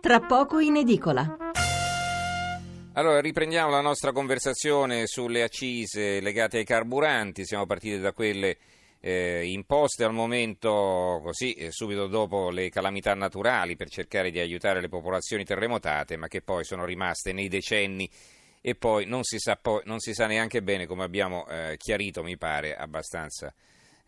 tra poco in edicola. Allora, riprendiamo la nostra conversazione sulle accise legate ai carburanti. Siamo partiti da quelle eh, imposte al momento, così, eh, subito dopo le calamità naturali, per cercare di aiutare le popolazioni terremotate, ma che poi sono rimaste nei decenni e poi non si sa, non si sa neanche bene, come abbiamo eh, chiarito, mi pare, abbastanza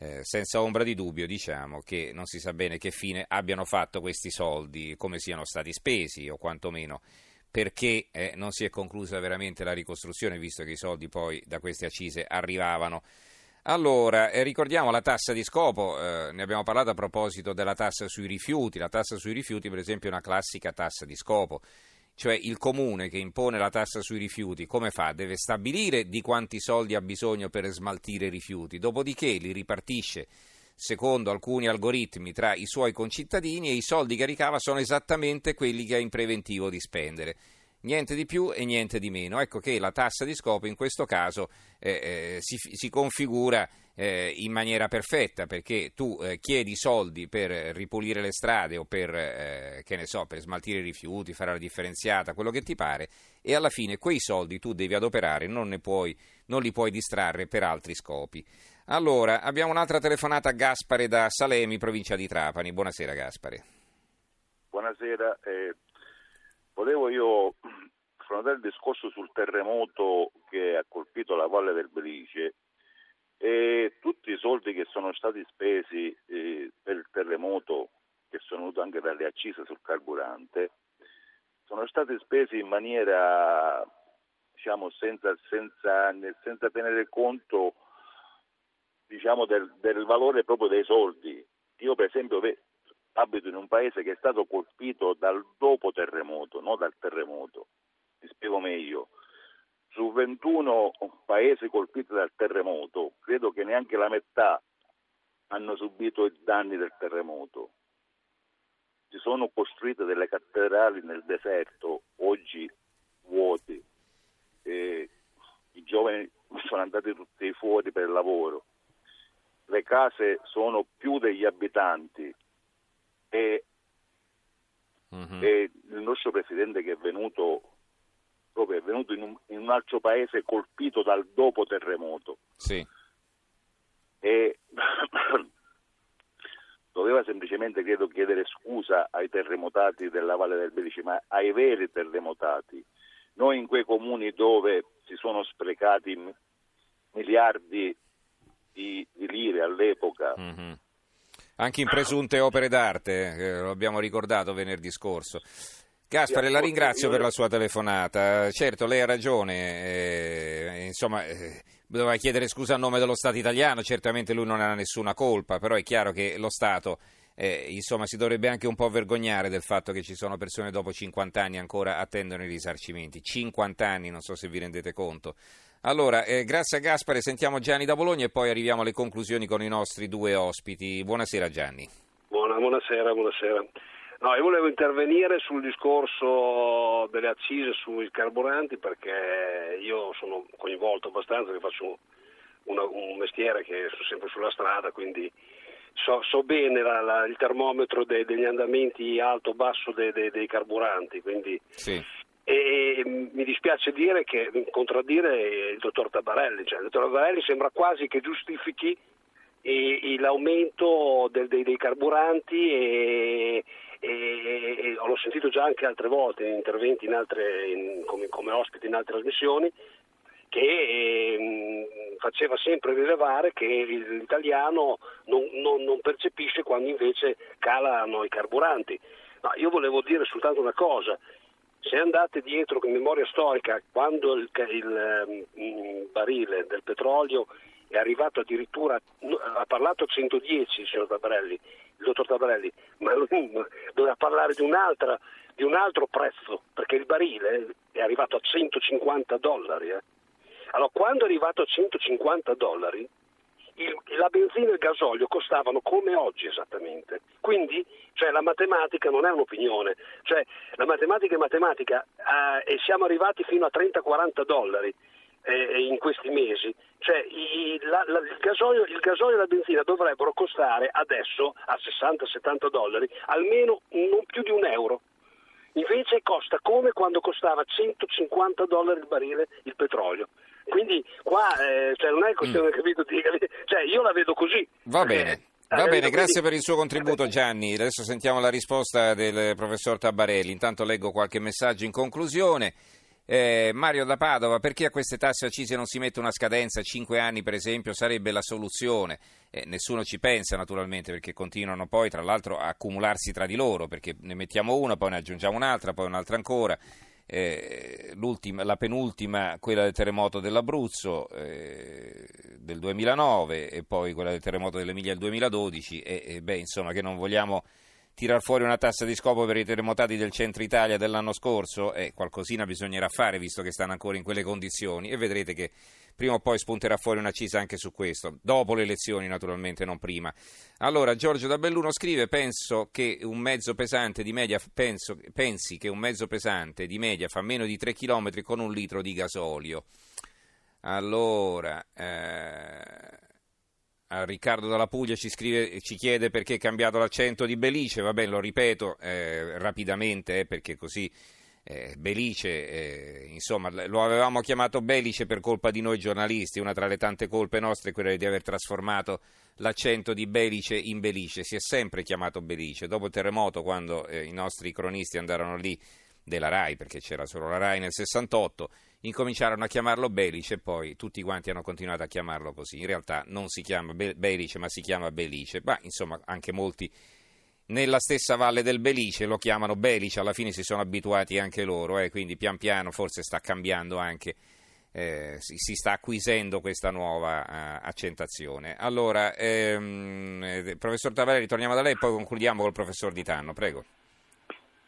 eh, senza ombra di dubbio, diciamo che non si sa bene che fine abbiano fatto questi soldi, come siano stati spesi o quantomeno perché eh, non si è conclusa veramente la ricostruzione, visto che i soldi poi da queste accise arrivavano. Allora, eh, ricordiamo la tassa di scopo, eh, ne abbiamo parlato a proposito della tassa sui rifiuti. La tassa sui rifiuti, per esempio, è una classica tassa di scopo cioè il comune che impone la tassa sui rifiuti, come fa? Deve stabilire di quanti soldi ha bisogno per smaltire i rifiuti, dopodiché li ripartisce secondo alcuni algoritmi tra i suoi concittadini e i soldi che ricava sono esattamente quelli che ha in preventivo di spendere niente di più e niente di meno. Ecco che la tassa di scopo in questo caso eh, eh, si, si, configura eh, in maniera perfetta perché tu eh, chiedi soldi per ripulire le strade o per, eh, so, per, smaltire i rifiuti, fare la differenziata, quello che ti pare e alla fine quei soldi tu devi adoperare, non, puoi, non li puoi distrarre per altri scopi. Allora, abbiamo un'altra telefonata a Gaspare da Salemi, provincia di Trapani. Buonasera Gaspare. Buonasera, volevo io affrontare il discorso sul terremoto che ha colpito la Valle del Belice e tutti i soldi che sono stati spesi eh, per il terremoto, che sono venuti anche dalle accise sul carburante, sono stati spesi in maniera diciamo senza, senza, senza tenere conto diciamo, del, del, valore proprio dei soldi. Io per esempio abito in un paese che è stato colpito dal dopo terremoto, non dal terremoto. Ti spiego meglio. Su 21 paesi colpiti dal terremoto, credo che neanche la metà hanno subito i danni del terremoto. Si sono costruite delle cattedrali nel deserto, oggi vuoti. E I giovani sono andati tutti fuori per lavoro. Le case sono più degli abitanti e, uh-huh. e il nostro presidente che è venuto proprio è venuto in un, in un altro paese colpito dal dopo terremoto. Sì. E doveva semplicemente, credo, chiedere scusa ai terremotati della Valle del Belice, ma ai veri terremotati. Noi in quei comuni dove si sono sprecati miliardi di, di lire all'epoca, mm-hmm. Anche in presunte opere d'arte, eh, lo abbiamo ricordato venerdì scorso. Gaspare, la ringrazio per la sua telefonata. Certo, lei ha ragione, eh, insomma, eh, doveva chiedere scusa a nome dello Stato italiano, certamente lui non ha nessuna colpa, però è chiaro che lo Stato eh, insomma, si dovrebbe anche un po' vergognare del fatto che ci sono persone dopo 50 anni ancora attendono i risarcimenti. 50 anni, non so se vi rendete conto. Allora, eh, grazie a Gaspare, sentiamo Gianni da Bologna e poi arriviamo alle conclusioni con i nostri due ospiti. Buonasera Gianni. Buona, buonasera, buonasera. No, io volevo intervenire sul discorso delle accise sui carburanti perché io sono coinvolto abbastanza, che faccio una, un mestiere che sono sempre sulla strada, quindi so, so bene la, la, il termometro de, degli andamenti alto-basso de, de, dei carburanti. Quindi, sì. E, mi dispiace dire che contraddire il dottor Tabarelli, cioè, il dottor Tabarelli sembra quasi che giustifichi e, l'aumento del, dei, dei, carburanti e, e, e, l'ho sentito già anche altre volte in interventi in altre, in, come, come, ospite in altre trasmissioni che eh, faceva sempre rilevare che l'italiano non, non, non, percepisce quando invece calano i carburanti. Ma io volevo dire soltanto una cosa, se andate dietro con memoria storica, quando il, il, il mm, barile del petrolio è arrivato addirittura, ha parlato a 110 il signor Tabarelli, il dottor Tabarelli, ma doveva parlare di, di, un altro prezzo, perché il barile è arrivato a 150 dollari. Eh. Allora, quando è arrivato a 150 dollari, il, la benzina e il gasolio costavano come oggi esattamente. Quindi cioè, la matematica non è un'opinione, cioè, la matematica è matematica eh, e siamo arrivati fino a 30-40 dollari eh, in questi mesi. Cioè, i, la, la, il, gasolio, il, gasolio, e la benzina dovrebbero costare adesso a 60-70 dollari almeno non più di un euro. Invece costa come quando costava 150 dollari il barile il petrolio. Quindi qua eh, cioè non è questione mm. capito, di, cioè io la vedo così. Va bene. Va bene, grazie per il suo contributo Gianni. Adesso sentiamo la risposta del professor Tabarelli. Intanto leggo qualche messaggio in conclusione. Eh, Mario da Padova, perché a queste tasse accise non si mette una scadenza? 5 anni per esempio sarebbe la soluzione. Eh, nessuno ci pensa naturalmente perché continuano poi tra l'altro a accumularsi tra di loro perché ne mettiamo una, poi ne aggiungiamo un'altra, poi un'altra ancora. Eh, la penultima, quella del terremoto dell'Abruzzo eh, del 2009 e poi quella del terremoto dell'Emilia del 2012 e, e beh, insomma che non vogliamo tirar fuori una tassa di scopo per i terremotati del centro Italia dell'anno scorso, eh, qualcosina bisognerà fare visto che stanno ancora in quelle condizioni e vedrete che prima o poi spunterà fuori una cisa anche su questo, dopo le elezioni naturalmente, non prima. Allora, Giorgio da Belluno scrive, penso che un mezzo pesante di media, penso, pensi che un mezzo pesante di media fa meno di 3 km con un litro di gasolio. Allora, eh, Riccardo dalla Puglia ci, scrive, ci, chiede perché è cambiato l'accento di Belice, vabbè lo ripeto eh, rapidamente eh, perché così eh, Belice, eh, insomma lo avevamo chiamato Belice per colpa di noi giornalisti, una tra le tante colpe nostre è quella di aver trasformato l'accento di Belice in Belice, si è sempre chiamato Belice, dopo il terremoto quando eh, i nostri cronisti andarono lì della RAI, perché c'era solo la RAI nel 68, incominciarono a chiamarlo Belice e poi tutti quanti hanno continuato a chiamarlo così. In realtà non si chiama Belice ma si chiama Belice, ma insomma anche molti nella stessa valle del Belice lo chiamano Belice, alla fine si sono abituati anche loro, eh, quindi pian piano forse sta cambiando anche, eh, si, si, sta acquisendo questa nuova uh, accentazione. Allora, ehm, eh, professor Tavarelli, torniamo da lei e poi concludiamo col professor Di Tanno, prego.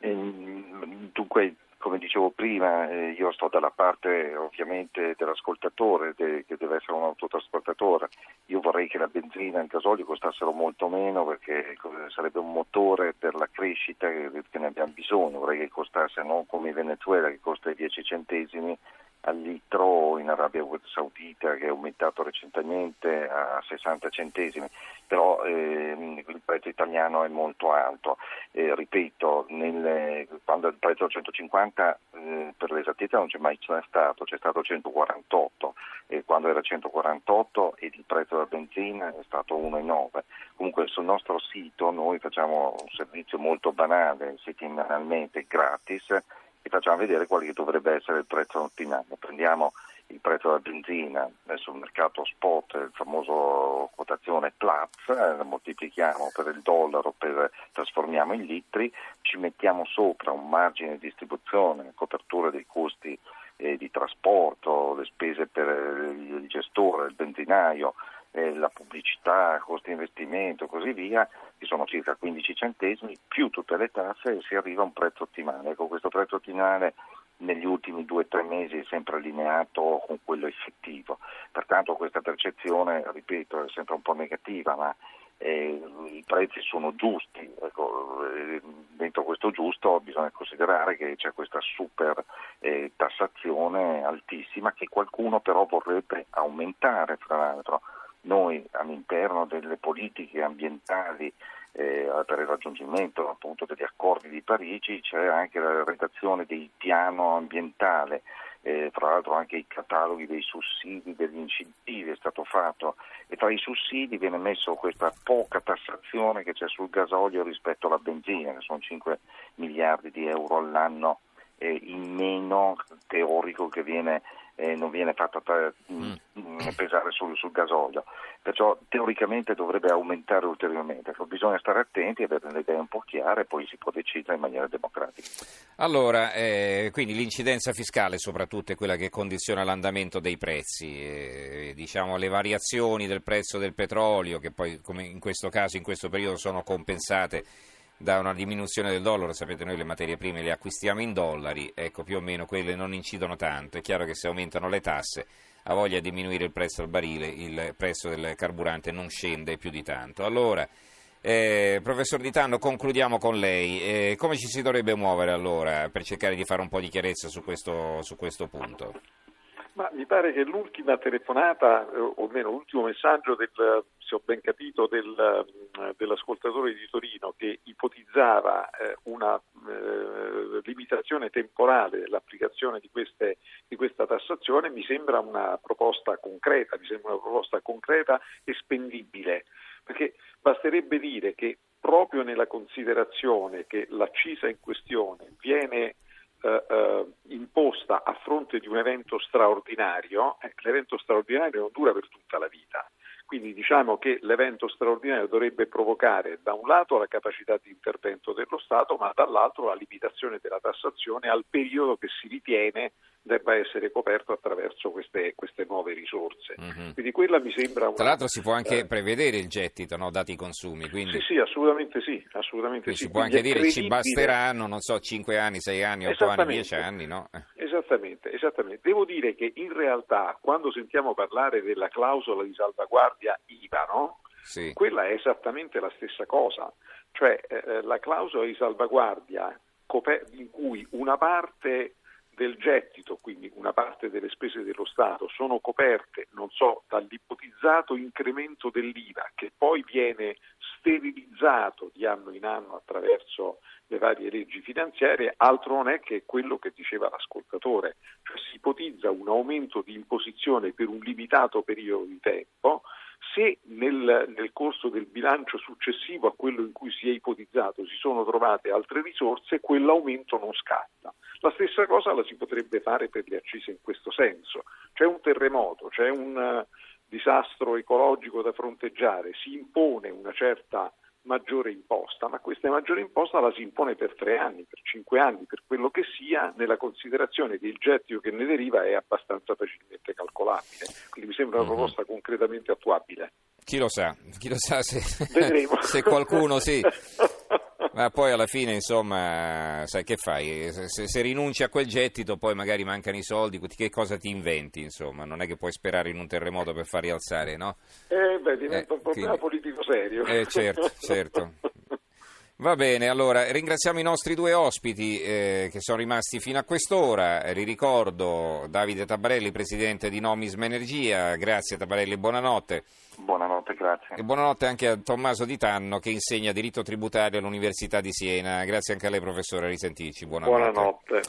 Ehm, dunque, come dicevo prima, eh, io sto dalla parte ovviamente dell'ascoltatore de, che deve essere un autotrasportatore. Io vorrei che la benzina e il gasolio costassero molto meno perché sarebbe un motore per la crescita che, che ne abbiamo bisogno. Vorrei che costasse non come in Venezuela che costa i 10 centesimi al litro in Arabia Saudita che è aumentato recentemente a 60 centesimi, però eh, il prezzo italiano è molto alto. Eh, ripeto, nel, quando il prezzo è 150 eh, per l'esattezza non c'è mai stato, c'è stato 148 e quando era 148 e il prezzo della benzina è stato 1,9. Comunque sul nostro sito noi facciamo un servizio molto banale, settimanalmente gratis e facciamo vedere quale dovrebbe essere il prezzo ottimale. Prendiamo il prezzo della benzina sul mercato spot, il famoso quotazione Platz, eh, moltiplichiamo per il dollaro, per, trasformiamo in litri, ci mettiamo sopra un margine di distribuzione, copertura dei costi eh, di trasporto, le spese per il gestore, il benzinaio, eh, la pubblicità, costi di investimento e così via, che sono circa 15 centesimi, più tutte le tasse e si arriva a un prezzo ottimale. Ecco, questo prezzo ottimale negli ultimi due o tre mesi è sempre allineato con quello effettivo. Pertanto questa percezione, ripeto, è sempre un po' negativa, ma eh, i prezzi sono giusti. Ecco, eh, dentro questo giusto bisogna considerare che c'è questa super eh, tassazione altissima che qualcuno però vorrebbe aumentare, fra l'altro noi all'interno delle politiche ambientali eh, per il raggiungimento appunto, degli accordi di Parigi c'è anche la redazione del piano ambientale, eh, fra l'altro anche i cataloghi dei sussidi, degli incentivi è stato fatto e tra i sussidi viene messo questa poca tassazione che c'è sul gasolio rispetto alla benzina, che sono 5 miliardi di euro all'anno eh, in meno teorico che viene eh, non viene fatta tra, mm. mm. pesare sul, sul, gasolio. Perciò teoricamente dovrebbe aumentare ulteriormente. Bisogna stare attenti, avere le idee un po' chiare e poi si può decidere in maniera democratica. Allora, eh, quindi l'incidenza fiscale soprattutto è quella che condiziona l'andamento dei prezzi, eh, diciamo le variazioni del prezzo del petrolio che poi come in questo caso, in questo periodo sono compensate da una diminuzione del dollaro, sapete noi le materie prime le acquistiamo in dollari, ecco più o meno quelle non incidono tanto, è chiaro che se aumentano le tasse a voglia di diminuire il prezzo del barile, il prezzo del carburante non scende più di tanto. Allora, eh, professor Di Tanno, concludiamo con lei. Eh, come ci si dovrebbe muovere allora per cercare di fare un po' di chiarezza su questo, su questo punto? Ma mi pare che l'ultima telefonata, eh, o almeno l'ultimo messaggio del, se ho ben capito, del, mm, dell'ascoltatore di Torino che ipotizzava eh, una eh, eh, limitazione temporale dell'applicazione di, queste, di, questa tassazione mi sembra una proposta concreta, mi sembra una proposta concreta e spendibile, perché basterebbe dire che proprio nella considerazione che l'accisa in questione viene eh, eh, imposta a fronte di un evento straordinario, eh, l'evento straordinario non dura per tutta la vita. Quindi diciamo che l'evento straordinario dovrebbe provocare da un lato la capacità di intervento dello Stato, ma dall'altro la limitazione della tassazione al periodo che si ritiene debba essere coperto attraverso queste, queste nuove risorse. Mm-hmm. Quindi quella mi sembra una, Tra l'altro si può anche eh, prevedere il gettito, no, dati i consumi. Quindi... Sì, sì, assolutamente sì. Assolutamente sì. Si può anche dire che ci basteranno, non so, 5 anni, 6 anni, 8 anni, 10 anni, no? Eh. Esattamente, esattamente. Devo dire che in realtà quando sentiamo parlare della clausola di salvaguardia IVA, no? Sì. Quella è esattamente la stessa cosa, cioè eh, eh la clausola di salvaguardia in cui una parte del gettito, quindi una parte delle spese dello Stato, sono coperte, non so, dall'ipotizzato incremento dell'IVA che poi viene sterilizzato di anno in anno attraverso le varie leggi finanziarie, altro non è che quello che diceva l'ascoltatore, cioè si ipotizza un aumento di imposizione per un limitato periodo di tempo, se nel, nel, corso del bilancio successivo a quello in cui si è ipotizzato si sono trovate altre risorse, quell'aumento non scatta. La stessa cosa la si potrebbe fare per le accise in questo senso. C'è un terremoto, c'è un uh, disastro ecologico da fronteggiare, si impone una certa maggiore imposta, ma questa maggiore imposta la si impone per tre anni, per cinque anni, per quello che sia, nella considerazione che il gettito che ne deriva è abbastanza facilmente calcolabile. Quindi mi sembra una mhm. proposta concretamente attuabile. Chi lo sa, chi lo sa se, se qualcuno sì. Ma poi alla fine, insomma, sai che fai? Se, se, rinunci a quel gettito, poi magari mancano i soldi, che cosa ti inventi? Insomma, non è che puoi sperare in un terremoto per far rialzare, no? Eh, beh, diventa eh, un problema quindi... politico serio. Eh, certo, certo. Va bene, allora ringraziamo i nostri due ospiti eh, che sono rimasti fino a quest'ora. Li ricordo Davide Tabarelli, presidente di Nomisma Energia. Grazie Tabarelli, buonanotte. Buonanotte, grazie. E buonanotte anche a Tommaso Di Tanno che insegna diritto tributario all'Università di Siena. Grazie anche a lei professore, risentirci. Buonanotte. Buonanotte.